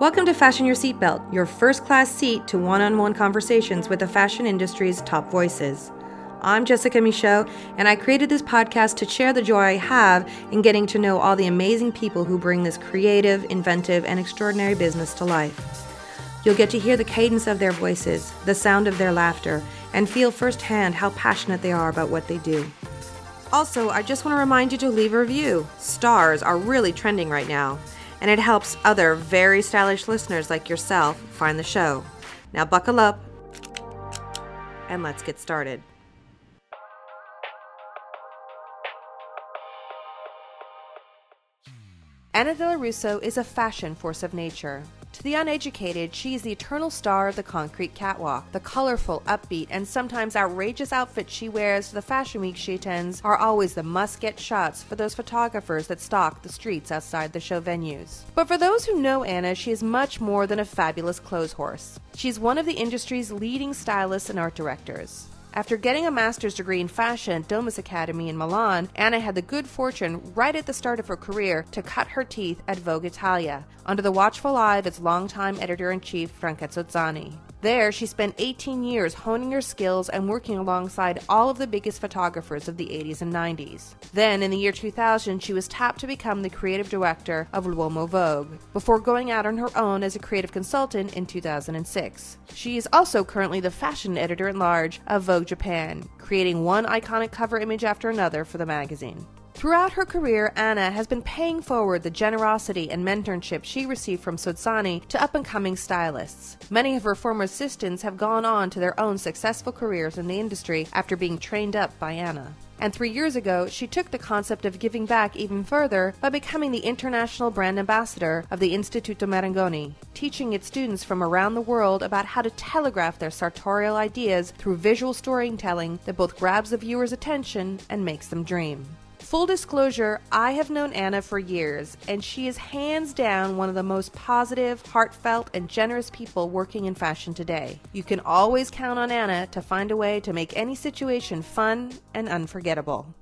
Welcome to Fashion Your Seatbelt, your first class seat to one on one conversations with the fashion industry's top voices. I'm Jessica Michault, and I created this podcast to share the joy I have in getting to know all the amazing people who bring this creative, inventive, and extraordinary business to life. You'll get to hear the cadence of their voices, the sound of their laughter, and feel firsthand how passionate they are about what they do. Also, I just want to remind you to leave a review. Stars are really trending right now and it helps other very stylish listeners like yourself find the show. Now, buckle up and let's get started. Anna Dello Russo is a fashion force of nature. To the uneducated, she is the eternal star of the concrete catwalk. The colorful, upbeat, and sometimes outrageous outfits she wears to the fashion week she attends are always the must get shots for those photographers that stalk the streets outside the show venues. But for those who know Anna, she is much more than a fabulous clothes horse. She's one of the industry's leading stylists and art directors. After getting a master's degree in fashion at Domus Academy in Milan, Anna had the good fortune, right at the start of her career, to cut her teeth at Vogue Italia, under the watchful eye of its longtime editor in chief, Franca Sozzani. There, she spent 18 years honing her skills and working alongside all of the biggest photographers of the 80s and 90s. Then, in the year 2000, she was tapped to become the creative director of L'Uomo Vogue, before going out on her own as a creative consultant in 2006. She is also currently the fashion editor at large of Vogue Japan, creating one iconic cover image after another for the magazine. Throughout her career, Anna has been paying forward the generosity and mentorship she received from Sozzani to up and coming stylists. Many of her former assistants have gone on to their own successful careers in the industry after being trained up by Anna. And three years ago, she took the concept of giving back even further by becoming the international brand ambassador of the Instituto Marangoni, teaching its students from around the world about how to telegraph their sartorial ideas through visual storytelling that both grabs the viewer's attention and makes them dream. Full disclosure, I have known Anna for years, and she is hands down one of the most positive, heartfelt, and generous people working in fashion today. You can always count on Anna to find a way to make any situation fun and unforgettable.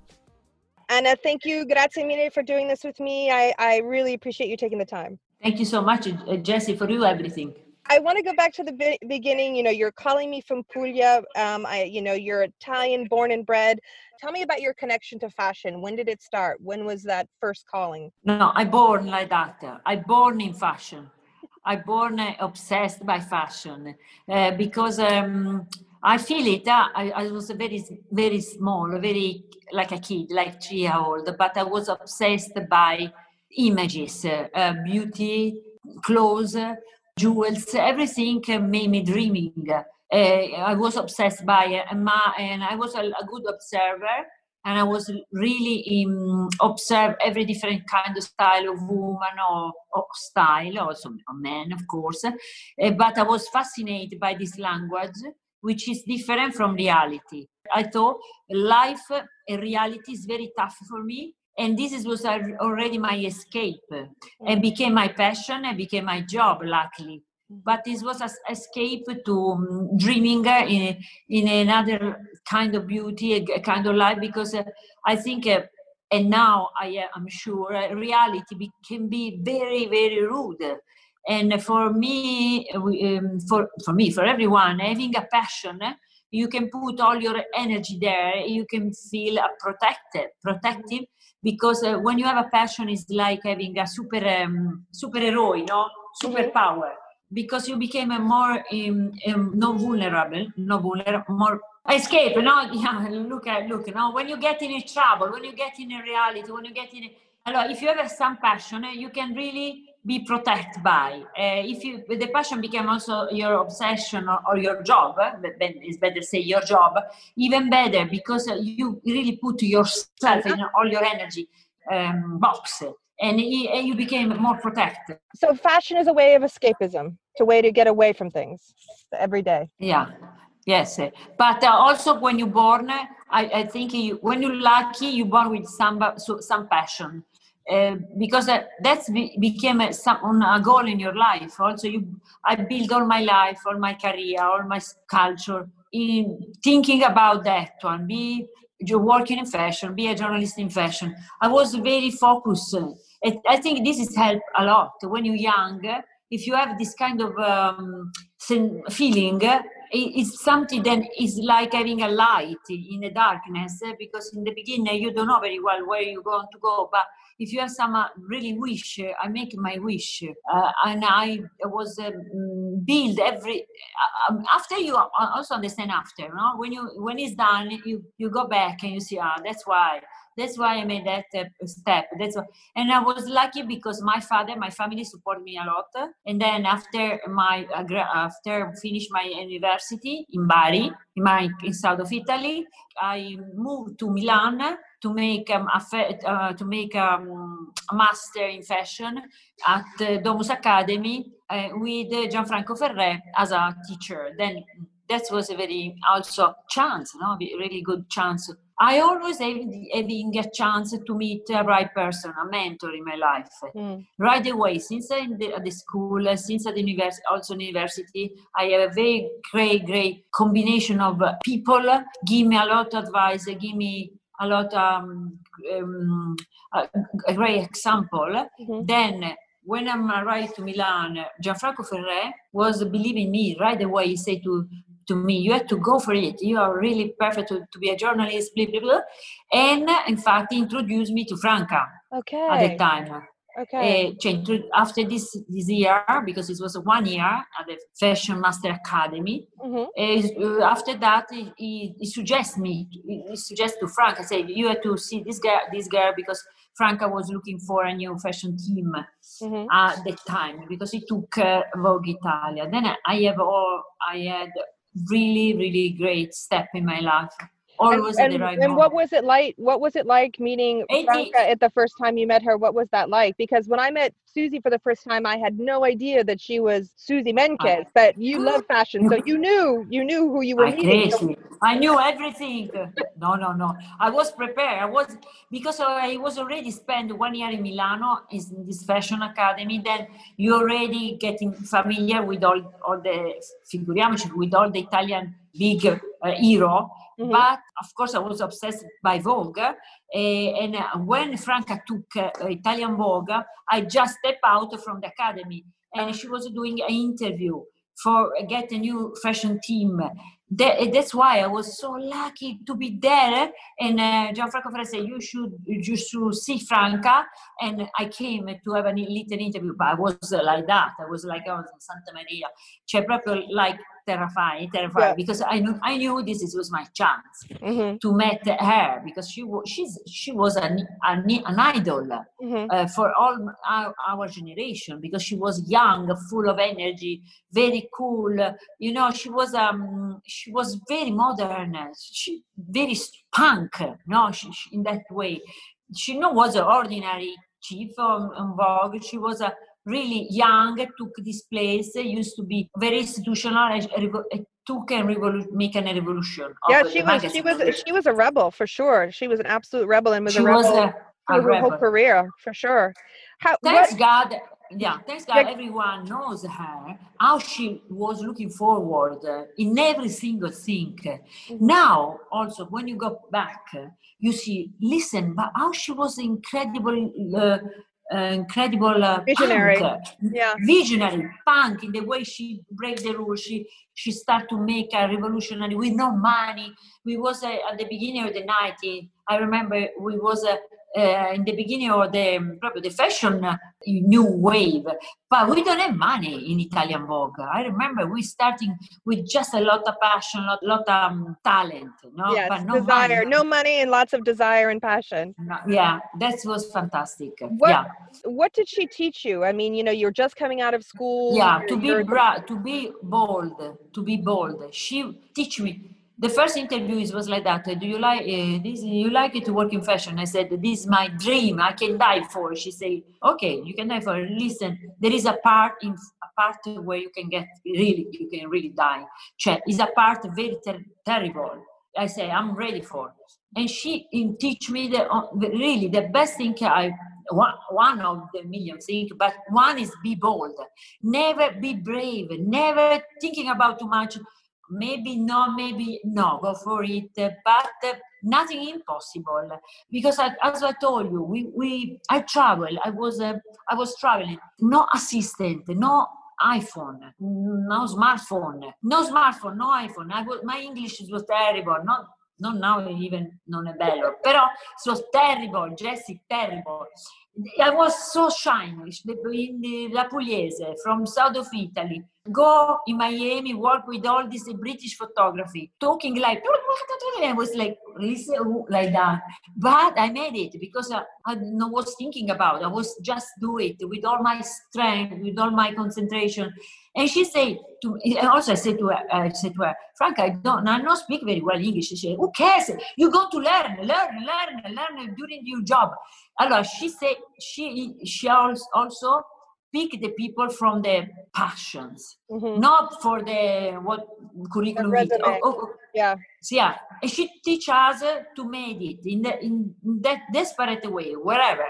Anna, thank you. Grazie mille for doing this with me. I, I really appreciate you taking the time. Thank you so much, uh, Jesse, for you everything. I want to go back to the be- beginning. You know, you're calling me from Puglia. Um, I, you know, you're Italian, born and bred. Tell me about your connection to fashion. When did it start? When was that first calling? No, I born like that. I born in fashion. I born uh, obsessed by fashion uh, because um, I feel it. Uh, I, I, was very, very small, very like a kid, like three year old. But I was obsessed by images, uh, beauty, clothes jewels, everything made me dreaming. Uh, I was obsessed by Emma, and I was a, a good observer and I was really um, observe every different kind of style of woman or, or style, also a man, of course. Uh, but I was fascinated by this language, which is different from reality. I thought life and reality is very tough for me, and this was already my escape and became my passion and became my job luckily. But this was an escape to um, dreaming in, in another kind of beauty a, kind of life because uh, i think uh, and now i am sure uh, reality be, can be very very rude. And for me um, for for me for everyone having a passion you can put all your energy there you can feel protected protective because uh, when you have a passion it's like having a super um, superhero you know superpower because you became a more um, um, non vulnerable no vulnerable more escape no? Yeah look at look you know when you get in a trouble when you get in a reality when you get in a, if you have some passion you can really be protected by. Uh, if you the passion became also your obsession or, or your job, then it's better say your job, even better because you really put yourself in all your energy um, box and you became more protected. So fashion is a way of escapism, it's a way to get away from things every day. Yeah. Yes, eh. but uh, also when you're born, eh, I, I think you, when you're lucky, you're born with some some passion uh, because that that's be, became a, some, a goal in your life. Also, you, I build all my life, all my career, all my culture in thinking about that one. Be you working in fashion, be a journalist in fashion. I was very focused. I think this has helped a lot. When you're young, if you have this kind of um, feeling, it's something that is like having a light in the darkness because in the beginning you don't know very well where you're going to go, but if you have some uh, really wish, uh, I make my wish, uh, and I was um, build every. Uh, um, after you also understand after, when you when it's done, you you go back and you see, ah, that's why that's why I made that uh, step. That's why. and I was lucky because my father, my family supported me a lot. And then after my after finish my university in Bari, in my in south of Italy, I moved to Milan to make um, a uh, to make um, a master in fashion at uh, Domus Academy uh, with Gianfranco Ferré as a teacher. Then that was a very also chance, no, really good chance I always have having a chance to meet a right person, a mentor in my life, mm. right away. Since I'm at the school, since at the university, also university, I have a very great, great combination of people. Give me a lot of advice. Give me a lot um, um a, great example. Mm-hmm. Then when I'm arrived to Milan, Gianfranco Ferré was believing me right away. He said to to me. You have to go for it. You are really perfect to, to be a journalist, blah, blah, blah. And in fact, he introduced me to Franca okay. at the time. Okay. Uh, after this this year, because it was one year at the Fashion Master Academy. Mm-hmm. Uh, after that, he, he suggests me. He suggests to Franca, say you have to see this girl, this girl, because Franca was looking for a new fashion team mm-hmm. at the time because he took uh, Vogue Italia. Then I have all I had really, really great step in my life. Always and, right and what was it like? What was it like meeting Franca at the first time you met her? What was that like? Because when I met Suzy for the first time, I had no idea that she was Suzy Menkes. But you love fashion, so you knew you knew who you were I meeting. I knew everything. No, no, no. I was prepared. I was because I was already spent one year in Milano in this fashion academy. Then you already getting familiar with all all the figuriamoci with all the Italian big uh, hero Mm-hmm. But of course, I was obsessed by Vogue. Uh, and uh, when Franca took uh, Italian Vogue, I just stepped out from the academy and she was doing an interview for get a new fashion team. That, that's why I was so lucky to be there. And uh, Gianfranco Ferré said, "You should, you should see Franca." And I came to have a little interview, but I was like that. I was like, "Oh, Santa Maria," cioè proprio like terrifying, terrifying, yeah. because I knew I knew this was my chance mm-hmm. to meet her because she was she's she was an an, an idol mm-hmm. uh, for all our, our, generation because she was young, full of energy, very cool. You know, she was um she was very modern, she very punk. No, she, she, in that way, she no was an ordinary chief on, on Vogue. She was a really young, took this place, used to be very institutional, took and revolu- make a revolution. Yeah, she was she was she was a rebel for sure. She was an absolute rebel and was she a rebel was a, a her rebel. whole career for sure. How, Thanks what, God, yeah, thanks God, everyone knows her, how she was looking forward in every single thing. Mm-hmm. Now, also, when you go back, you see, listen, but how she was incredible uh, uh, incredible uh, visionary. punk, yeah. Visionary punk in the way she break the rules she she start to make a revolutionary with no money. We was uh, at the beginning of the 90s i remember we was uh, uh, in the beginning of the probably the fashion uh, new wave. But we don't have money in italian vogue. I remember we starting with just a lot of passion a lot, lot of um, talent no? Yes, but no desire. money. no money and lots of desire and passion. No, yeah that was fantastic. What, yeah. what did she teach you? I mean you know you're just coming out of school. Yeah to be bra- to be bold to be bold. She teach me the first interview was like that. Do you like uh, this? You like it to work in fashion? I said, "This is my dream. I can die for." She said, "Okay, you can die for. Listen, there is a part in a part where you can get really, you can really die. Is a part very ter- terrible." I say, "I'm ready for." And she in, teach me the uh, really the best thing I one, one of the million things, but one is be bold. Never be brave. Never thinking about too much maybe no, maybe no, go for it. But nothing impossible because I, as I told you, we, we I travel. I was uh, I was traveling. No assistant, no iPhone, no smartphone, no smartphone, no iPhone. I was, my English was terrible. Not not now even non è bello, però it was terrible, Jessie, terrible. I was so shy in the La Pugliese from south of Italy. Go in Miami, work with all this British photography, talking like I was like listen, like that. But I made it because I, I was thinking about. I was just do it with all my strength, with all my concentration. And she said to me, also I said to her, I said to her, Frank, I don't, I don't speak very well English. She said, who cares? You're going to learn, learn, learn, learn during your job. Alors, she said, she, she also pick the people from the passions, mm-hmm. not for the what curriculum. The oh, oh, oh, yeah. So, yeah. And she teach us to make it in, the, in that desperate way, wherever.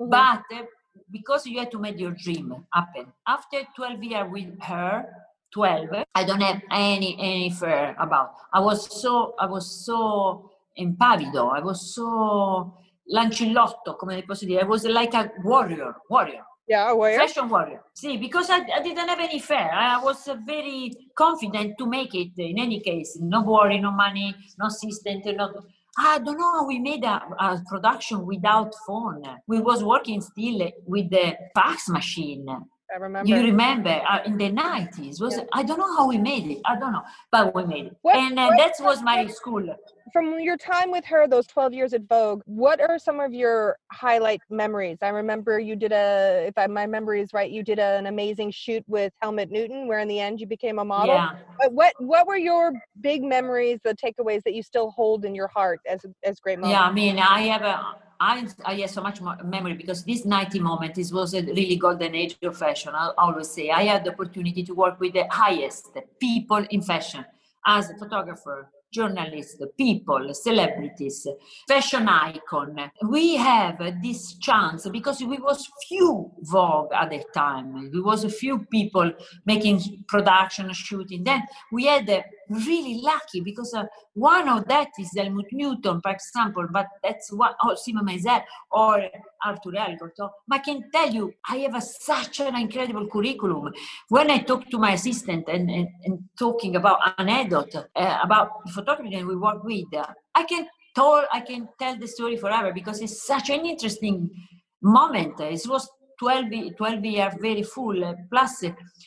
Mm-hmm. But uh, because you have to make your dream happen. After 12 years with her, 12, I don't have any any fear about. I was so I was so impavido. I was so lancillotto, come posso dire. I was like a warrior, warrior. Yeah, warrior. Fashion warrior. See, because I, I didn't have any fear. I was uh, very confident to make it in any case. No worry, no money, no assistant, no I don't know. We made a, a, production without phone. We was working still with the fax machine. I remember. You remember uh, in the nineties? Was yeah. I don't know how we made it. I don't know, but we made it, what, and uh, that was my school from your time with her those 12 years at vogue what are some of your highlight memories i remember you did a if I, my memory is right you did a, an amazing shoot with helmut newton where in the end you became a model yeah. But what what were your big memories the takeaways that you still hold in your heart as as great moments yeah i mean i have a I, I have so much memory because this 90 moment this was a really golden age of fashion. I always say I had the opportunity to work with the highest people in fashion as a photographer, journalists, people, celebrities, fashion icon. We have this chance because we was few Vogue at the time. We was a few people making production, shooting. Then we had really lucky because uh, one of that is Helmut Newton, for example, but that's what, or Simon Meisel or Arthur Elgort. But I can tell you, I have a, such an incredible curriculum. When I talk to my assistant and, and, and talking about anecdote uh, about photography that we work with, uh, I can tell I can tell the story forever because it's such an interesting moment. It was 12, 12 years very full. Plus,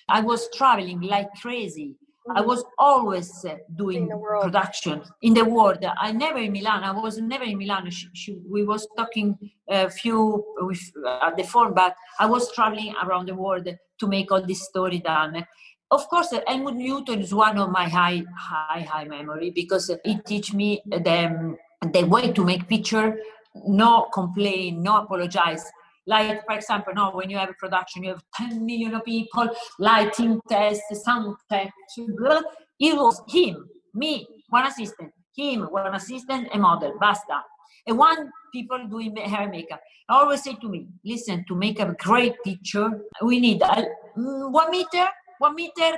I was traveling like crazy Mm-hmm. I was always uh, doing in production in the world. I never in Milan. I was never in Milan. She, she, we was talking a few with, uh, at the phone, but I was traveling around the world to make all this story done. Of course, Helmut Newton is one of my high, high, high memory because it teach me the, the way to make picture, no complain, no apologize like, for example, now when you have a production, you have 10 million of people, lighting test, sound test. It was him, me, one assistant, him, one assistant, a model, basta. And one people doing hair makeup. I always say to me, listen, to make a great picture, we need mm, one meter, one meter,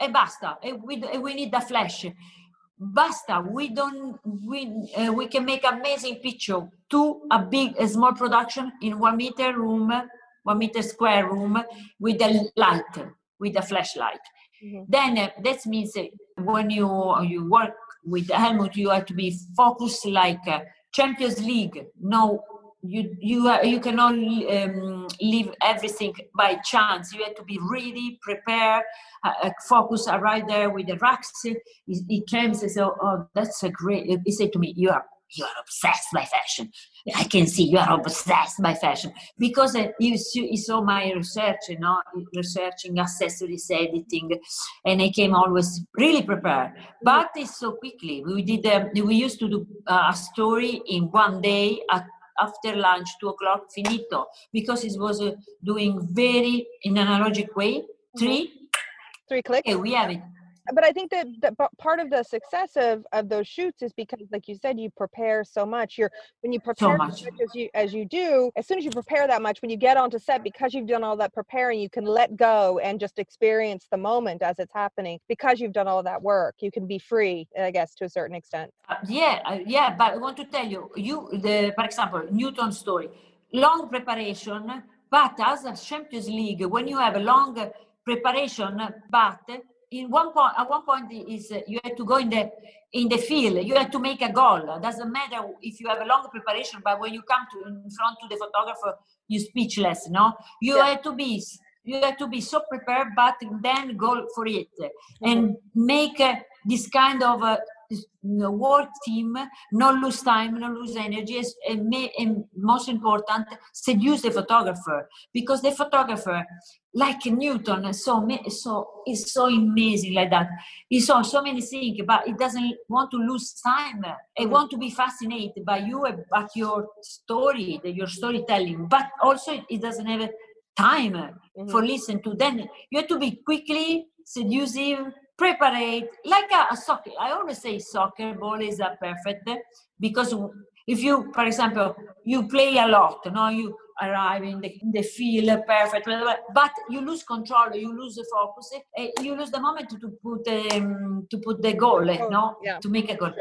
and basta. And we, we need the flash basta we don't we uh, we can make amazing picture. To a big a small production in one meter room one meter square room with a light with a flashlight. Mm-hmm. then uh, that means uh, when you you work with helmut you have to be focused like uh, champions league. No you you are, you cannot um, leave everything by chance. You have to be really prepared, uh, uh focus uh, right there with the racks. He, he came and said, "Oh, that's a great." He said to me, "You are you are obsessed by fashion. I can see you are obsessed by fashion because uh, you, you saw my research, you know, researching accessories, editing, and I came always really prepared. But it's so quickly. We did. Um, we used to do uh, a story in one day at after lunch, two o'clock, finito, because it was uh, doing very in an analogic way. Mm-hmm. Three, three clicks. Okay, we have it. But I think that, that part of the success of of those shoots is because, like you said, you prepare so much. You're when you prepare so much. as, much as you as you do. As soon as you prepare that much, when you get onto set, because you've done all that preparing, you can let go and just experience the moment as it's happening. Because you've done all that work, you can be free, I guess, to a certain extent. Uh, yeah, uh, yeah. But I want to tell you, you the for example, Newton story, long preparation. But as a Champions League, when you have a long preparation, but in one point at one point is uh, you have to go in the in the field you have to make a goal doesn't matter if you have a long preparation but when you come to in front to the photographer you're speechless no you yeah. have to be you have to be so prepared but then go for it mm-hmm. and make uh, this kind of uh, work team, not lose time, not lose energy, and, may, and most important, seduce the photographer because the photographer, like Newton, so so is so amazing like that. He saw so many things, but he doesn't want to lose time. He mm-hmm. want to be fascinated by you, about your story, your storytelling, but also he doesn't have time mm-hmm. for listen to. Then you have to be quickly seductive prepare like a, a, soccer. I always say soccer ball is a perfect because if you, for example, you play a lot, no, you arrive in the, in the field perfect, but you lose control, you lose the focus, you lose the moment to, put um, to put the goal, oh, no, yeah. to make a goal.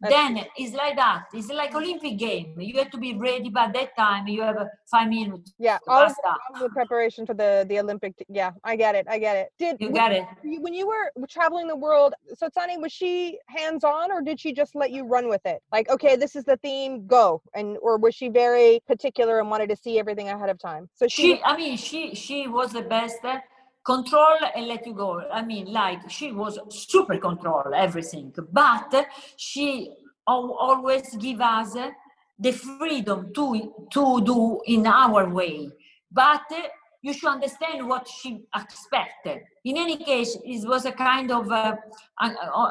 Then it's like that. It's like Olympic game. You have to be ready by that time. You have five minutes. Yeah, all of the preparation for the the Olympic. Yeah, I get it. I get it. Did you get it? When you were traveling the world, Sozzani, was she hands on, or did she just let you run with it? Like, okay, this is the theme, go, and or was she very particular and wanted to see everything ahead of time? So she. she I mean, she she was the best control and let you go. I mean, like she was super control everything, but she always give us the freedom to to do in our way. But you should understand what she expected. In any case, it was a kind of uh,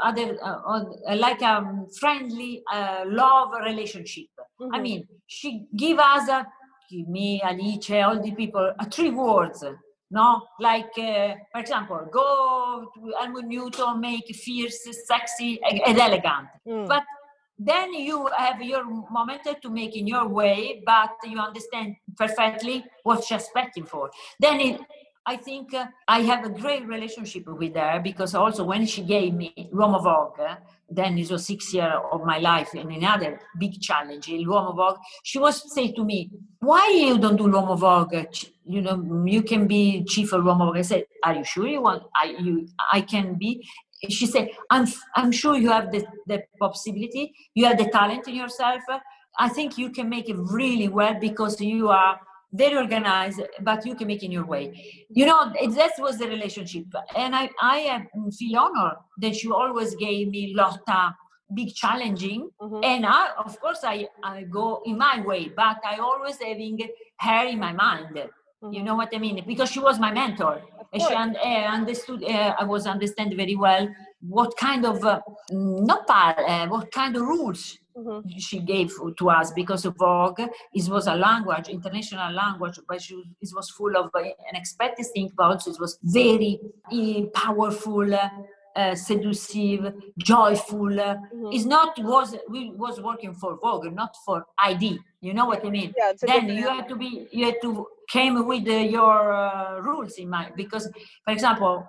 other uh, like a friendly uh, love relationship. Mm-hmm. I mean, she give us, give me, Alice, all the people, three words no like uh, for example go to helmut newton make fierce sexy and elegant mm. but then you have your moment to make in your way but you understand perfectly what you're expecting for then it, I think uh, I have a great relationship with her because also when she gave me L'Uomo Vogue, uh, then it was six years of my life and another big challenge, in L'Uomo Vogue, she was say to me, why you don't do L'Uomo Vogue? You know, you can be chief of Vogue. I said, are you sure you want, I, you, I can be? She said, I'm, I'm sure you have the, the possibility, you have the talent in yourself. I think you can make it really well because you are very organized, but you can make in your way. You know, that was the relationship. And I, I feel honored that you always gave me lot of big challenging. Mm-hmm. And I, of course, I, I go in my way, but I always having her in my mind. Mm-hmm. You know what I mean? Because she was my mentor. And she un- uh, understood, uh, I was understand very well what kind of, uh, not uh, what kind of rules mm-hmm. she gave to us because of Vogue. It was a language, international language, but she, it was full of uh, unexpected things, but also it was very uh, powerful. Uh, seductive, joyful. Mm-hmm. It's not was we was working for Vogue, not for ID. You know what I mean? Yeah, then you have to be you have to came with uh, your uh, rules in mind because for example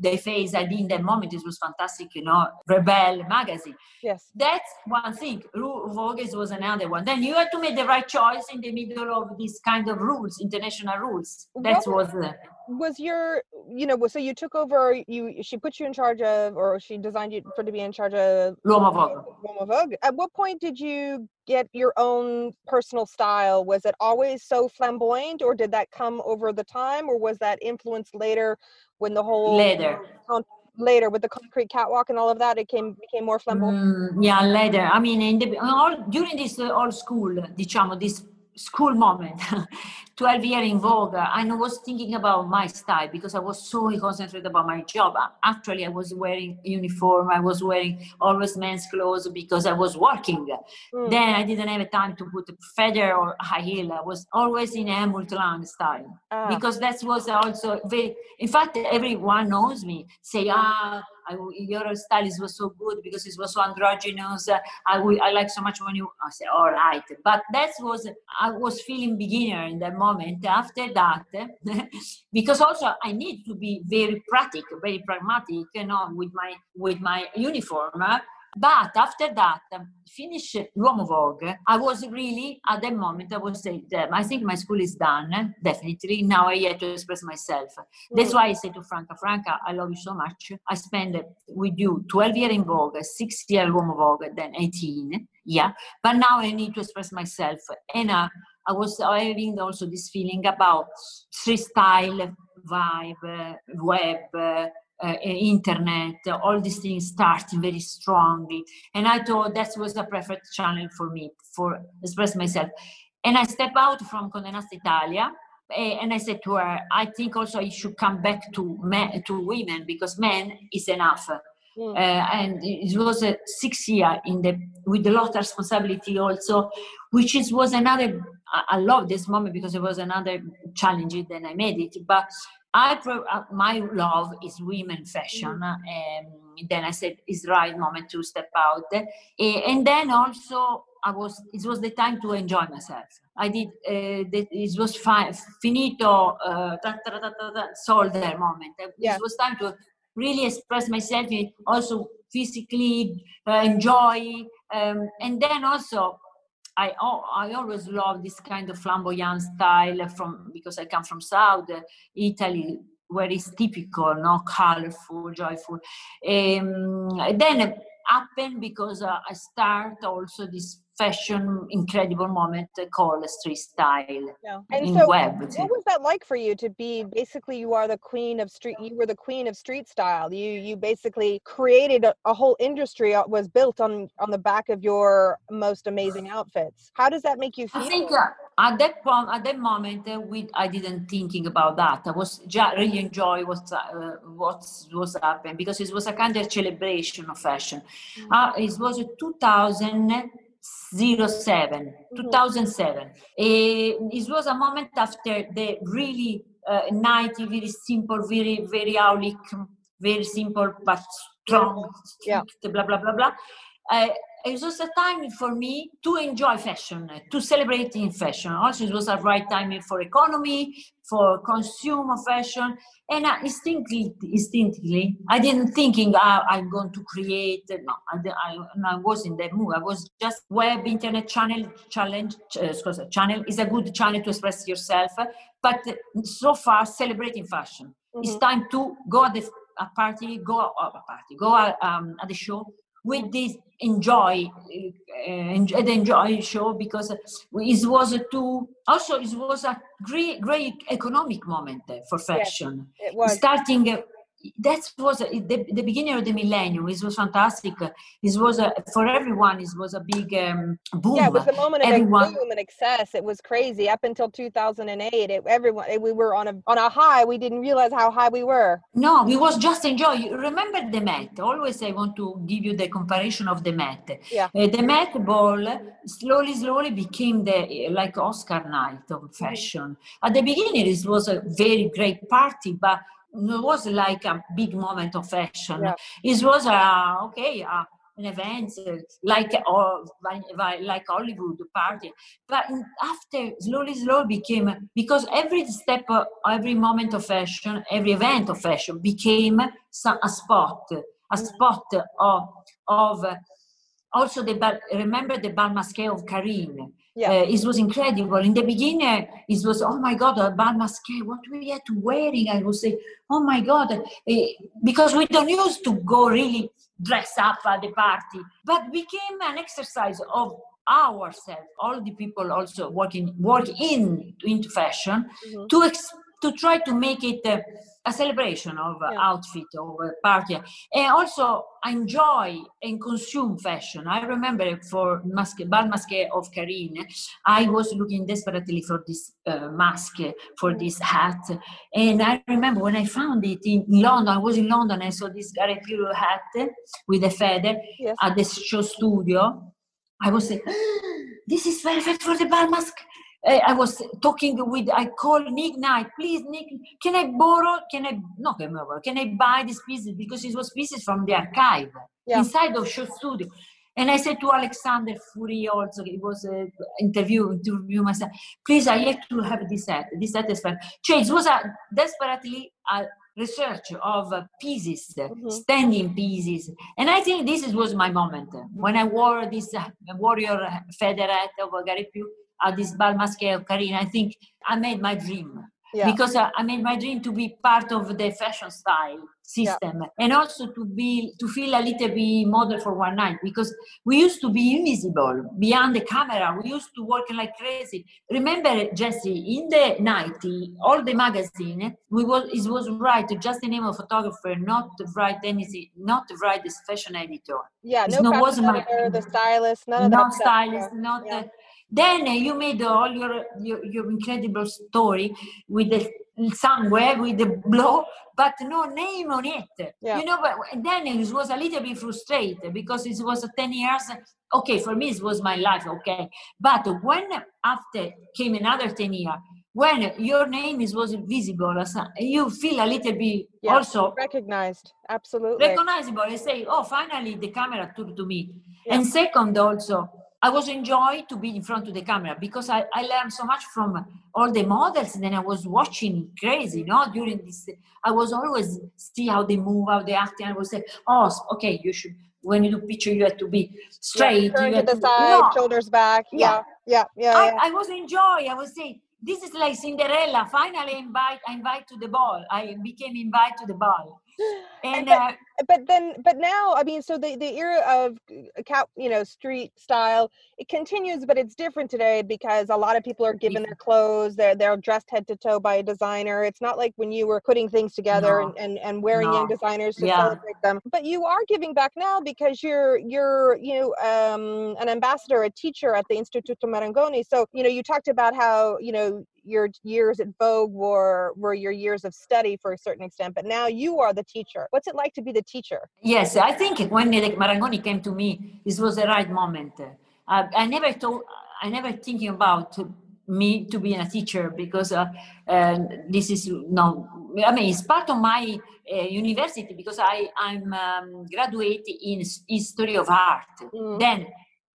the face i did in that moment it was fantastic you know rebel magazine. Yes. That's one thing. Vogue was another one. Then you had to make the right choice in the middle of this kind of rules international rules. That was the was your you know so you took over you she put you in charge of or she designed you for to be in charge of L'Uomo Vogue. L'Uomo Vogue. At what point did you get your own personal style? Was it always so flamboyant or did that come over the time or was that influenced later when the whole later later with the concrete catwalk and all of that it came became more flamboyant mm, yeah later i mean in the all during this uh, old school diciamo this school moment 12 year in Vogue, and I was thinking about my style because I was so concentrated about my job. Actually, I was wearing uniform. I was wearing always men's clothes because I was working. Mm. Then I didn't have time to put a feather or high heel. I was always in a Lang style uh. because that was also very. In fact, everyone knows me. Say ah I, your stylist was so good because it was so androgynous. I, I like so much when you, I said, all right. But that was, I was feeling beginner in that moment. After that, because also I need to be very practical, very pragmatic, you know, with my, with my uniform. But after that, um, finish L'Uomo Vogue, I was really at that moment, I was saying, I think my school is done, definitely. Now I have to express myself. Mm. That's why I say to Franca, Franca, I love you so much. I spent with you 12 years in Vogue, six years L'Uomo Vogue, then 18. Yeah. But now I need to express myself. And uh, I was having also this feeling about street style, vibe, web, uh, internet, all these things starting very strongly. And I thought that was the perfect channel for me for express myself. And I step out from Condenasta Italia and I said to her, I think also I should come back to men, to women because men is enough. Mm. Uh, and it was a six year in the with a lot of responsibility also, which is was another. I, I love this moment because it was another challenge. Then I made it, but I uh, my love is women fashion. Mm-hmm. Um, then I said it's the right moment to step out, uh, and then also I was it was the time to enjoy myself. I did uh, the, it was fi- finito uh, solder moment. Yeah. It was time to really express myself, also physically uh, enjoy, um, and then also I, I always love this kind of flamboyant style from because I come from South Italy, where it's typical, no colorful, joyful. Um, then happened because uh, I start also this fashion incredible moment called street style yeah. and in so web. What was that like for you to be basically you are the queen of street you were the queen of street style. You you basically created a, a whole industry uh, was built on on the back of your most amazing outfits. How does that make you feel? I think uh, at that point at that moment uh, we I didn't thinking about that. I was just really enjoy what uh, what was happening because it was a kind of celebration of fashion. Mm-hmm. Uh, it was 2000 07, 2007. it was a moment after the really uh, 90, very simple, very, very aulic, very simple but strong, yeah. blah, blah, blah, blah. Uh, it was a time for me to enjoy fashion, to celebrate in fashion. Also, it was a right time for economy, for consumer fashion, and uh, instinctively, instinctively, I didn't thinking uh, I'm going to create. No, I, I, I, was in that mood. I was just web internet channel challenge. Uh, channel is a good channel to express yourself, but so far celebrating fashion. Mm-hmm. It's time to go at the a party, go uh, a party, go um, at the show with this enjoy uh, enjoy show because it was a too also it was a great great economic moment for fashion yes, it was. starting that was the, the beginning of the millennium. It was fantastic. It was a, for everyone. It was a big um, boom. Yeah, it was the moment of everyone, boom and excess. It was crazy up until 2008. It, everyone, it, we were on a on a high. We didn't realize how high we were. No, we was just enjoy. Remember the Met? Always, I want to give you the comparison of the Met. Yeah. Uh, the Met Ball slowly, slowly became the like Oscar night of fashion. Mm-hmm. At the beginning, it was a very great party, but was like a big moment of fashion. Yeah. It was a okay. Uh, an event uh, like or like Hollywood party, but after slowly, slowly became because every step, uh, every moment of fashion, every event of fashion became some, a spot, a mm. spot of of also the remember the bal masqué of Carine yeah. Uh, it was incredible. In the beginning, it was, oh my God, a bal masqué, what we had to wearing? I would say, oh my God, uh, because we don't used to go really dress up at the party, but became an exercise of ourselves, all the people also working, work in into fashion, mm-hmm. to, ex- to try to make it uh, a celebration of Yeah. outfit or party. And also I enjoy and consume fashion. I remember for mask bal masque of karine i was looking desperately for this uh, mask for this hat. And i remember when i found it in london i was in london i saw this Gareth Hero hat with a feather Yes. at the show studio. I was like this is perfect for the bal mask I was talking with, I called Nick Knight, please, Nick, can I borrow, can I, not can I borrow, can I buy these pieces? Because it was pieces from the archive Yeah. inside of show studio. And I said to Alexander Fury also, it was an interview, interview myself, please, I have to have this set, this set is. Cioè, it was a, desperately a research of uh, pieces, uh, Mhm. standing pieces. And I think this was my moment uh, when I wore this uh, warrior feather hat of Gary Pugh at this bal masque of Karina. I think I made my dream Yeah. because I made my dream to be part of the fashion style system and also to be to feel a little bit model for one night because we used to be invisible beyond the camera. We used to work like crazy. Remember, Jesse, in the 90, all the magazine, we was it was right just the name of photographer, not to write anything, not to write this fashion editor. Yeah, It's no not- wasn't my- the stylist, none of not that stuff. stylist, Yeah. not yeah. uh, then uh, you made all your, your your incredible story with the somewhere with the blow, but no name on it. Yeah. You know, but then it was a little bit frustrated because it was 10 years. Okay, for me it was my life, okay. But when after came another 10 year, when your name is was visible, you feel a little bit Yeah. also Recognized, absolutely. recognizable and say, oh, finally the camera took to me. Yeah. And second, also, I was enjoy to be in front of the camera because I, I learned so much from all the models. And Then I was watching crazy, you know, during this. I was always see how they move, how they act, and I would say, oh, okay, you should. When you do picture, you have to be straight. Yeah, you to the to- side, No, shoulders back. Yeah, Yeah. yeah, yeah, I, yeah. I was enjoy. I was saying, this is like Cinderella. Finally, invite, I invite to the ball. I became invite to the ball. And but- uh, but then but now i mean so the the era of uh, cat you know street style it continues but it's different today because a lot of people are given their clothes they're they're dressed head to toe by a designer it's not like when you were putting things together No. and, and and wearing young No. designers to Yeah. celebrate them but you are giving back now because you're you're you know um an ambassador a teacher at the instituto marangoni so you know you talked about how you know your years at Vogue were were your years of study for a certain extent, but now you are the teacher. What's it like to be the teacher? Yes, I think when Marangoni came to me, this was the right moment. Uh, I never thought, I never thinking about me to be a teacher because uh, uh, this is no. I mean, it's part of my uh, university because I I'm um, graduate in history of art. Mm. Then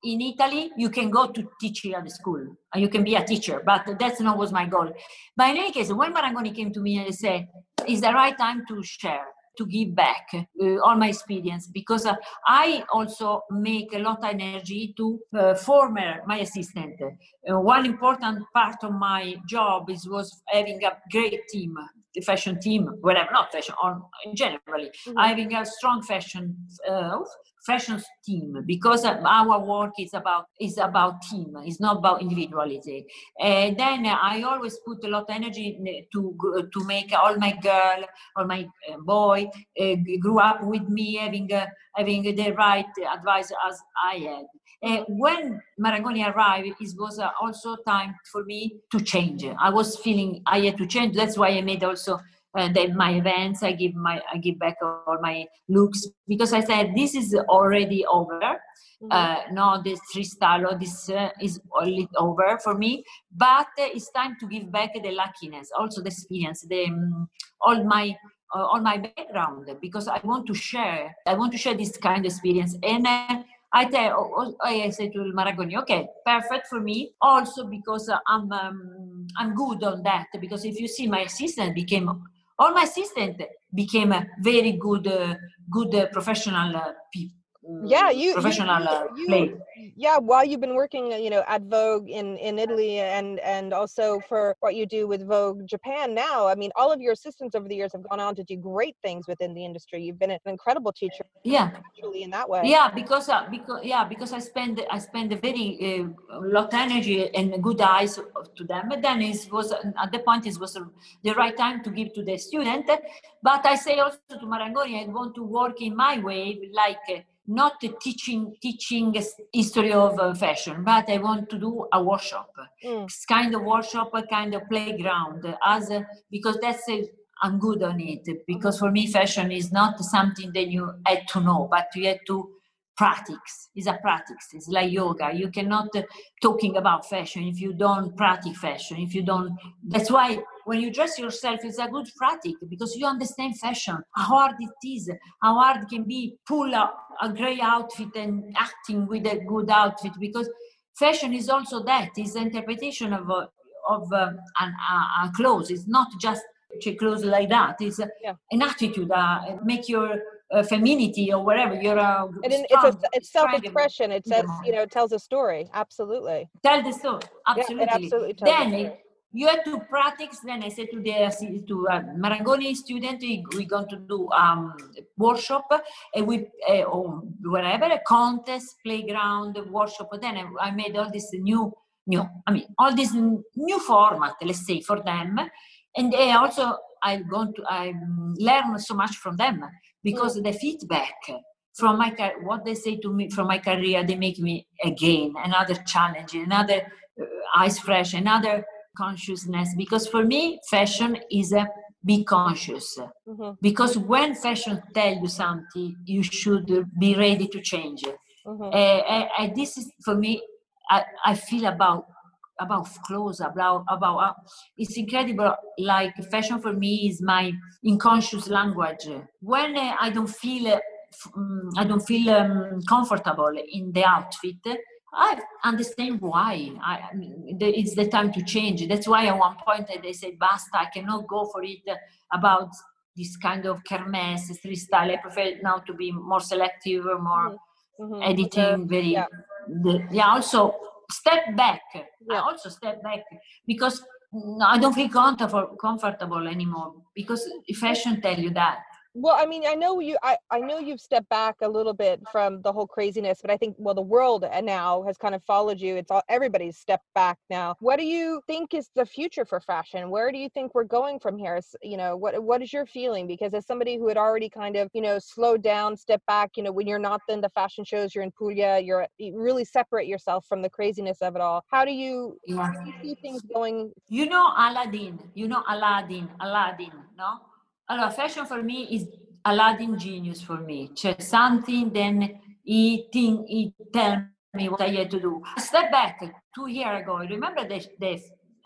in Italy, you can go to teach here at the school. You can be a teacher, but that's not was my goal. But in any case, when Marangoni came to me and said, "It's the right time to share." to give back uh, all my experience because uh, I also make a lot of energy to uh, former my assistant. Uh, one important part of my job is was having a great team, the fashion team, whatever, not fashion, or generally Mhm. having a strong fashion uh, fashion team because our work is about is about team. It's not about individuality. And then I always put a lot of energy to to make all my girl or my uh, boy uh, grew up with me having uh, having the right advice as I had. Uh, when Marangoni arrived, it was uh, also time for me to change. I was feeling I had to change. That's why I made also uh, the, my events. I give my I give back all my looks because I said this is already over. Mhm. Uh, no, this freestyle, this uh, is only over for me. But uh, it's time to give back the luckiness, also the experience, the um, all my uh, all my background because I want to share. I want to share this kind of experience and. Uh, I tell, oh, oh, I say to Marangoni, okay, perfect for me. Also because I'm um, I'm good on that. Because if you see, my assistant became all my assistant became a very good uh, good uh, professional uh, pe- yeah, you you- professional you, uh, you, play. yeah, while you've been working, you know, at Vogue in in Italy and and also for what you do with Vogue Japan now, I mean, all of your assistants over the years have gone on to do great things within the industry. You've been an incredible teacher. Yeah. Actually, in that way. Yeah, because uh, because yeah, because I spend I spend a very uh, lot energy and good eyes to them. But then it was at the point it was the right time to give to the student. But I say also to Marangoni, I want to work in my way, like not teaching teaching history of uh, fashion, but I want to do a workshop, mm. kind of workshop, a kind of playground, as a, because that's a, I'm good on it. Because for me, fashion is not something that you had to know, but you had to practice it's a practice it's like yoga you cannot uh, talking about fashion if you don't practice fashion if you don't that's why when you dress yourself it's a good practice because you understand fashion how hard it is how hard it can be pull a, a gray outfit and acting with a good outfit because fashion is also that is interpretation of uh, of uh, an, a, a clothes it's not just clothes like that it's yeah. an attitude uh, make your uh, femininity or whatever. You're a and strong, it's a, it's self-expression. It says you know tells a story. Absolutely. Tell the story. Absolutely. Yeah, absolutely then you have to practice. Then I said to the to uh, Marangoni student, we, we're going to do um workshop and we uh, or whatever a contest, playground, workshop. But then I, I made all this new new. I mean all this new format. Let's say for them, and they also I going to I learn so much from them because mm. the feedback from my what they say to me from my career they make me again another challenge another uh, eyes fresh another consciousness because for me fashion is a be conscious mm-hmm. because when fashion tell you something you should be ready to change mm-hmm. uh, and this is for me I, I feel about about clothes about about uh, it's incredible like fashion for me is my unconscious language when uh, i don't feel uh, i don't feel um, comfortable in the outfit I understand why. I, I mean, it's the time to change. That's why at one point they said, "Basta! I cannot go for it." About this kind of kermesse street style. I prefer now to be more selective, more mm-hmm. mm-hmm. editing. Very, yeah. The, yeah. Also, step back. Yeah. I also step back because I don't feel comfortable comfortable anymore because fashion tell you that well i mean i know you I, I know you've stepped back a little bit from the whole craziness but i think well the world uh, now has kind of followed you. It's all everybody's stepped back now. What do you think is the future for fashion? Where do you think we're going from here? You know what what is your feeling? Because as somebody who had already kind of you know slowed down step back you know when you're not in the fashion shows you're in Puglia you're you really separate yourself from the craziness of it all. How do you, yeah. how do you see things going you know aladdin you know aladdin aladdin no allora, fashion for me is Aladdin genius for me. C'è something, then he, think, he tell me what I had to do. Step back two years ago. Remember the, the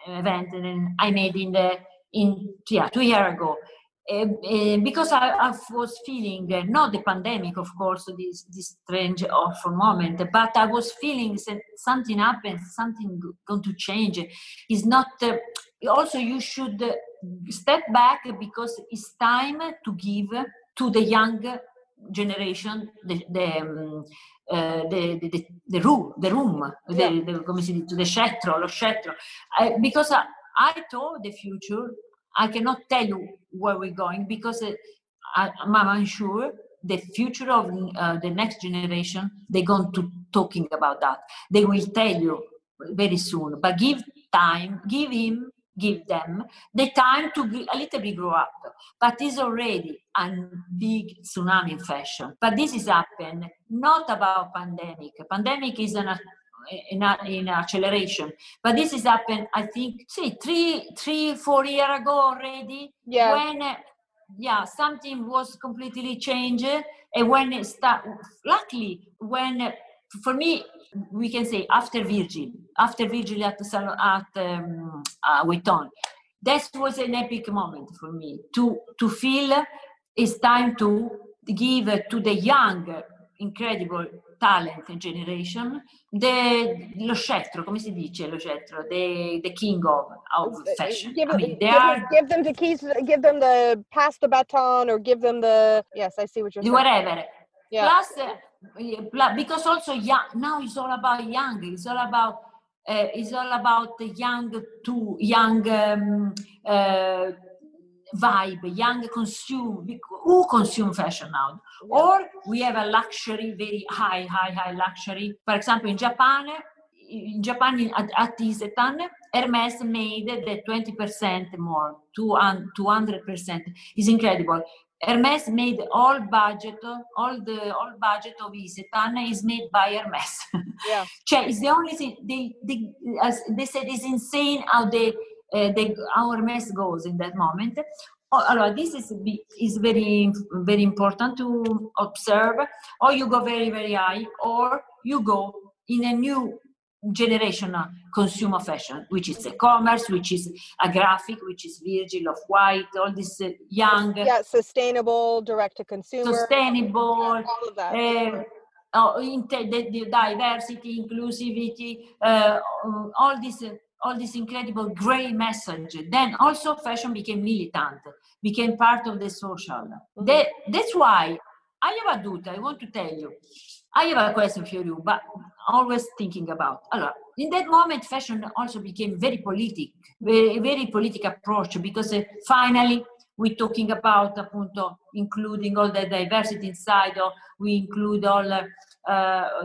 event that I made in the in yeah two years ago. Uh, because I, I, was feeling uh, not the pandemic, of course, this this strange awful moment, but I was feeling something happens, something going to change. It's not. also, you should step back because it's time to give to the young generation the, the, um, uh, the, the, the, room, the room, yeah. the, the, come si dice, the scettro, lo scettro. Uh, because I, I told the future, I cannot tell you where we're going because uh, I, I'm sure the future of uh, the next generation, they're going to talking about that. They will tell you very soon, but give time, give him give them the time to a little bit grow up. But it's already a big tsunami in fashion. But this is happened not about pandemic. Pandemic is an in, a, in acceleration. But this has happened, I think, see, three, three, four years ago already. Yeah. When, yeah, something was completely changed, and when it start, luckily, when for me, we can say after Virgil, after Virgil at, at um, uh, Vuitton, that was an epic moment for me to, to feel it's time to give to the young, incredible talent and generation the lo scettro, come si dice lo scettro? The, the king of, of fashion. Give, I mean, give, are, give them the keys, give them the pass the baton or give them the, yes, I see what you're saying. Whatever. Yeah. Plus, because also young now it's all about young it's all about uh, it's all about the young to young um, uh, vibe young consume who consume fashion now? Or we have a luxury very high high high luxury. For example in japan in japan at, at Isetan, hermes made the 20% more 200% is incredible Hermes made all budget, all the all budget of Isetan is made by Hermes. Yeah. cioè, it's the only thing they they as they said it's insane how they uh, they how Hermes goes in that moment. Oh, allora, this is is very very important to observe. Or you go very very high, or you go in a new generational consumer fashion, which is e-commerce, which is a graphic, which is Virgil Off-White, all this uh, young, yeah, sustainable, direct to consumer, sustainable, all of that. Uh, oh, the, the diversity, inclusivity, uh, all this, uh, all this incredible gray message. Then also fashion became militant, became part of the social. Mm-hmm. That, that's why I have a doubt. I want to tell you. I have a question for you, but always thinking about. In that moment, fashion also became very politic, very, very political approach because uh, finally we're talking about appunto including all the diversity inside, or we include all uh,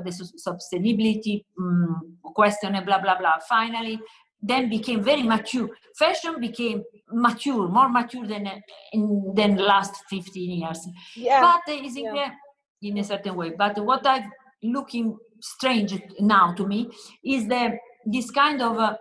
the sustainability um, question and blah blah blah. Finally, then became very mature. Fashion became mature, more mature than in than last 15 years. Yeah. But it's yeah in a certain way. But what I'm looking strange now to me is the this kind of uh,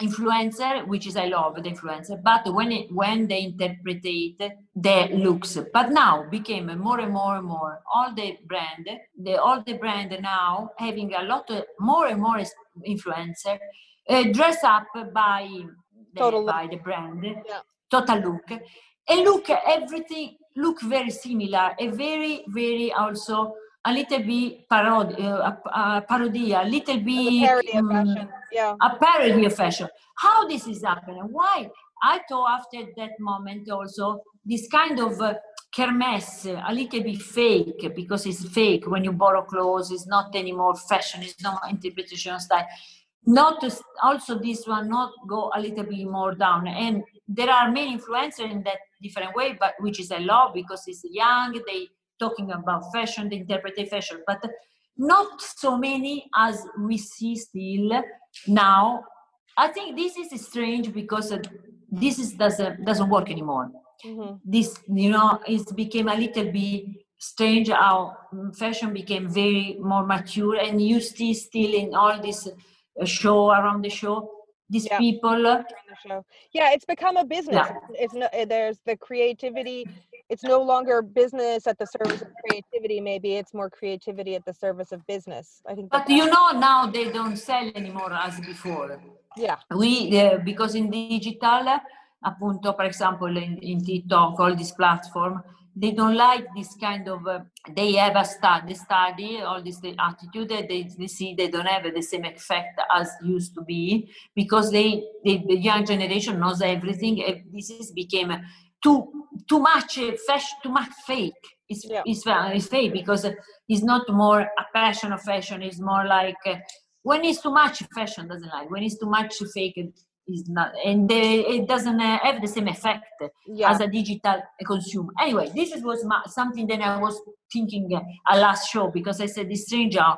influencer, which is I love the influencer, but when it, when they interpret the looks, but now became more and more and more all the brand, the all the brand now having a lot of more and more influencer uh, dress up by the, by the brand, yeah. total look, and look everything look very similar a very very also a little bit parody, uh, a, parody, a little bit a parody um, of fashion. Yeah. a parody of fashion. How this is happening? Why? I thought after that moment also this kind of uh, kermesse, a little bit fake because it's fake when you borrow clothes. It's not anymore fashion. It's not interpretation style. Not to, also this one not go a little bit more down. And there are many influencers in that different way, but which is a lot because it's young, they talking about fashion, they interpret fashion, but not so many as we see still now. I think this is strange because this is doesn't doesn't work anymore. Mm-hmm. This you know it became a little bit strange how fashion became very more mature and you see still in all this uh, show around the show. These yeah. people uh, yeah it's become a business. Yeah. it's no eh, there's the creativity. It's no longer business at the service of creativity. Maybe it's more creativity at the service of business. I think but you know now they don't sell anymore as before. Yeah. We uh, because in digital appunto per example in, in tiktok all this platform they don't like this kind of uh, they have a study study all this attitude that they, they see they don't have the same effect as used to be because they, they the young generation knows everything this is became too too much fashion too much fake it's, yeah. it's, it's fake because it's not more a passion of fashion it's more like uh, when it's too much fashion doesn't like when it's too much fake is not and it doesn't uh, have the same effect yeah. as a digital consumer. Anyway this was my, something that i was thinking uh, a last show because i said it's strange how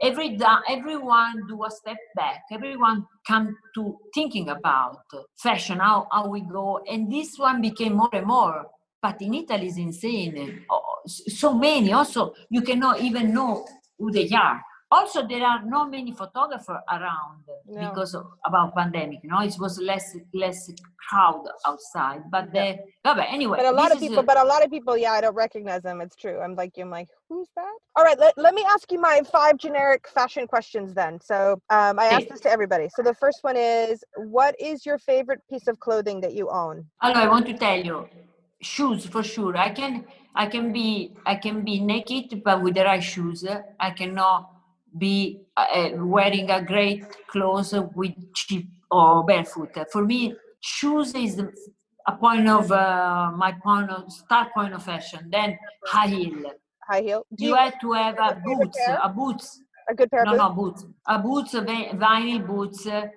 every everyone do a step back. Everyone come to thinking about fashion how, how we go and this one became more and more. But in italy is insane. Oh, so many. Also you cannot even know who they are also there are not many photographers around no. because of, about pandemic you know? It was less less crowd outside but the but anyway but a lot of people a, but a lot of people yeah i don't recognize them it's true. I'm like i'm like who's that? All right let, let me ask you my five generic fashion questions then. So um, i asked this to everybody. So the first one is what is your favorite piece of clothing that you own? Hello, i want to tell you shoes for sure. I can i can be i can be naked but with the right shoes. I cannot be uh, wearing a great clothes with cheap or barefoot. For me, shoes is a point of uh, my point of start point of fashion. Then high heel. high heel. Do you, have to have a have a favorite boots, a boots. a good pair of No, boots? no boots. A boots, a vi- vinyl boots. uh,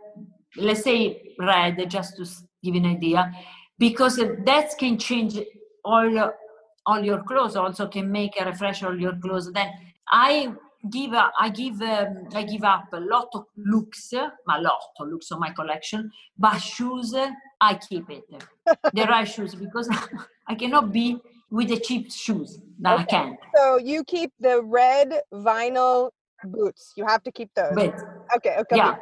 let's say red, just to give an idea, because uh, that can change all all your clothes. Also, can make a refresh all your clothes. Then I give a, I give um, I give up a lot of looks, a lot of looks on my collection, but shoes uh, I keep it. the right shoes because I cannot be with the cheap shoes. I Okay. can't. So you keep the red vinyl boots. You have to keep those. But Okay. Okay. yeah.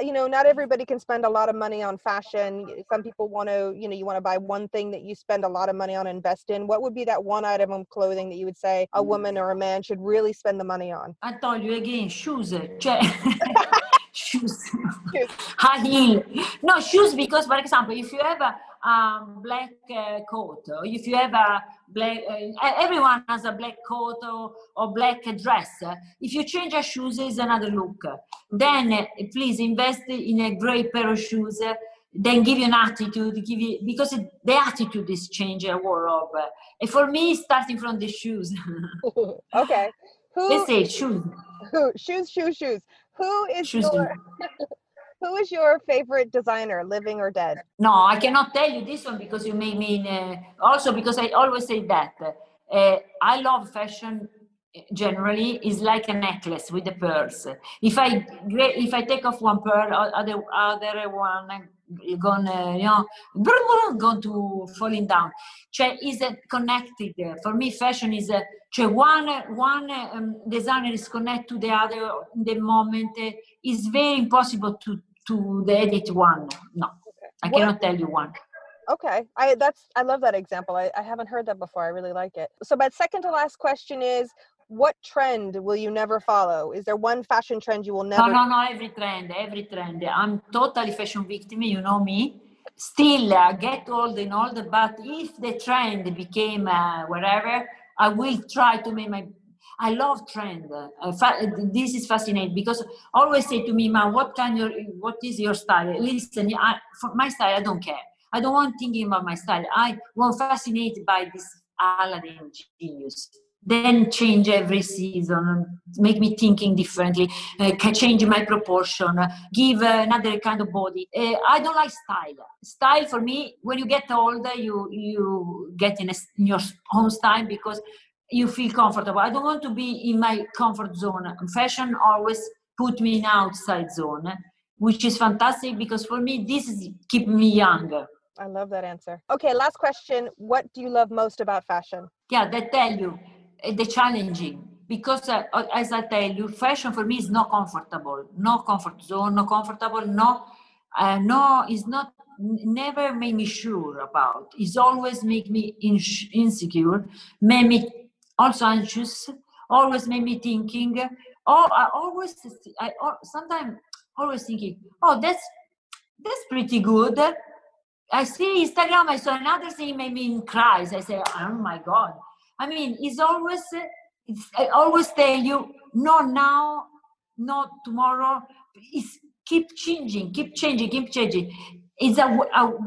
You know not everybody can spend a lot of money on fashion. Some people want to you know you want to buy one thing that you spend a lot of money on invest in. What would be that one item of clothing that you would say a mm. woman or a man should really spend the money on? I told you again, shoes. Eh? Cioè, shoes. High heel. No, shoes because, for example, if you have a um, black uh, coat, or if you have a black, uh, everyone has a black coat or, or black dress. If you change your shoes, is another look. Then uh, please invest in a great pair of shoes. then give you an attitude, give you because it, the attitude is changing a wardrobe. And for me, starting from the shoes. okay who, Let's say shoes. who shoes shoes shoes who is your who is your favorite designer living or dead No, I cannot tell you this one because you may mean Uh, also, because I always say that uh, I love fashion. uh, Generally, is like a necklace with the pearls. If I if I take off one pearl, other other one uh, gonna you know going to falling down. Cioè, is uh, connected. For me, fashion is. Uh, cioè one one um, designer is connected to the other in the moment. Uh, it's very impossible to to edit one. No, I cannot tell you one. okay i that's i love that example I, I haven't heard that before i really like it so my second to last question is what trend will you never follow is there one fashion trend you will never No, no, no, every trend, every trend. I'm totally fashion victim, you know me. Still, I get old and old, but if the trend became uh, wherever, I will try to make my. I love trend. Uh, fa- this is fascinating because always say to me, "Ma, what kind of, what is your style?" Listen, I, for my style, I don't care. I don't want thinking about my style. I was fascinated by this Aladdin genius. Then change every season, make me thinking differently, uh, can change my proportion, uh, give uh, another kind of body. Uh, I don't like style. Style for me, when you get older, you you get in, a, in your own style because you feel comfortable. I don't want to be in my comfort zone. Fashion always put me in outside zone, which is fantastic because for me this is keep me young. I love that answer. Okay, last question. What do you love most about fashion? Yeah, they tell you the challenging because uh, uh, as I tell you, fashion for me is not comfortable, no comfort zone, no comfortable, no, uh, no, it's not never make me sure about. It's always make me ins- insecure, make me also anxious, always make me thinking. Oh, I always, I sometimes always thinking, oh, that's that's pretty good. I see Instagram, I saw another thing made me cry. I say, oh my God. I mean, it's always, it's, I always tell you, not now, not tomorrow. It's keep changing, keep changing, keep changing. It's a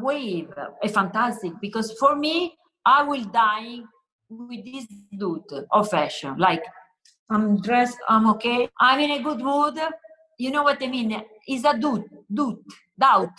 wave, a fantastic, because for me, I will die with this dude of fashion. Like, I'm dressed, I'm okay, I'm in a good mood. You know what I mean? It's a dude, dude, doubt.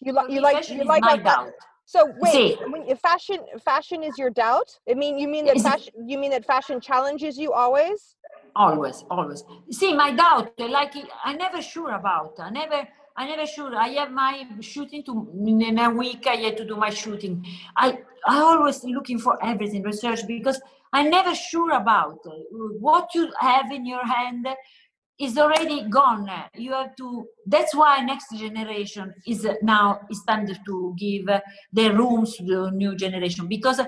You like you like you like my like that. So wait, See. when you, fashion fashion is your doubt? I mean, you mean that fashion you mean that fashion challenges you always? always always see my doubt like i never sure about i never i never sure i have my shooting to in a week i had to do my shooting i i always looking for everything research because i never sure about uh, what you have in your hand is already gone. You have to that's why next generation is now is time to give the rooms to the new generation because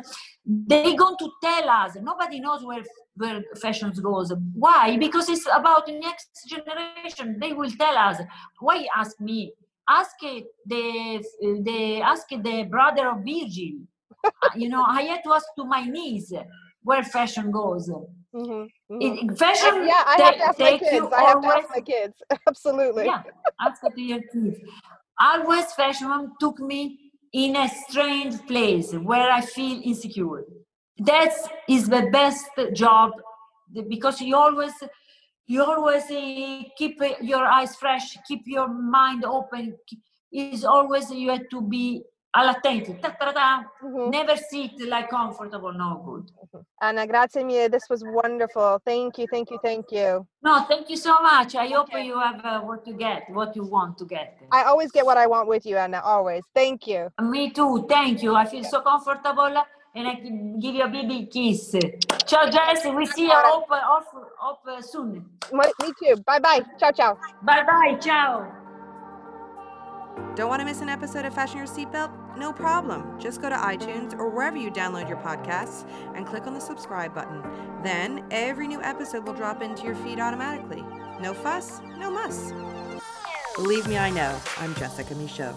they're going to tell us nobody knows where where fashion goes. Why? Because it's about the next generation. They will tell us why ask me? Ask the the ask the brother of virgil. Uh, you know i had to ask to my niece where fashion goes hmm it, fashion yeah, I have to ask my kids. you I have to ask my kids. Absolutely. yeah, ask to your kids. Always fashion took me in a strange place where I feel insecure. That is the best job because you always you always uh, keep your eyes fresh keep your mind open is always you have to be all'attenti mm-hmm. never sit like comfortable no good Anna, grazie mille. This was wonderful. Thank you, thank you, thank you. No, thank you so much. I hope you have uh, what you get, what you want to get. I always get what I want with you, Anna. Always. Thank you. Me too. Thank you. I feel so comfortable and I can give you a baby kiss. Ciao, Jesse. We see you hope, hope, hope soon. Me too. Bye bye. Ciao, ciao. Bye bye. Ciao. Don't want to miss an episode of Fashion Your Seatbelt? No problem. Just go to iTunes or wherever you download your podcasts and click on the subscribe button. Then every new episode will drop into your feed automatically. No fuss, no muss. Believe me, I know. I'm Jessica Michault.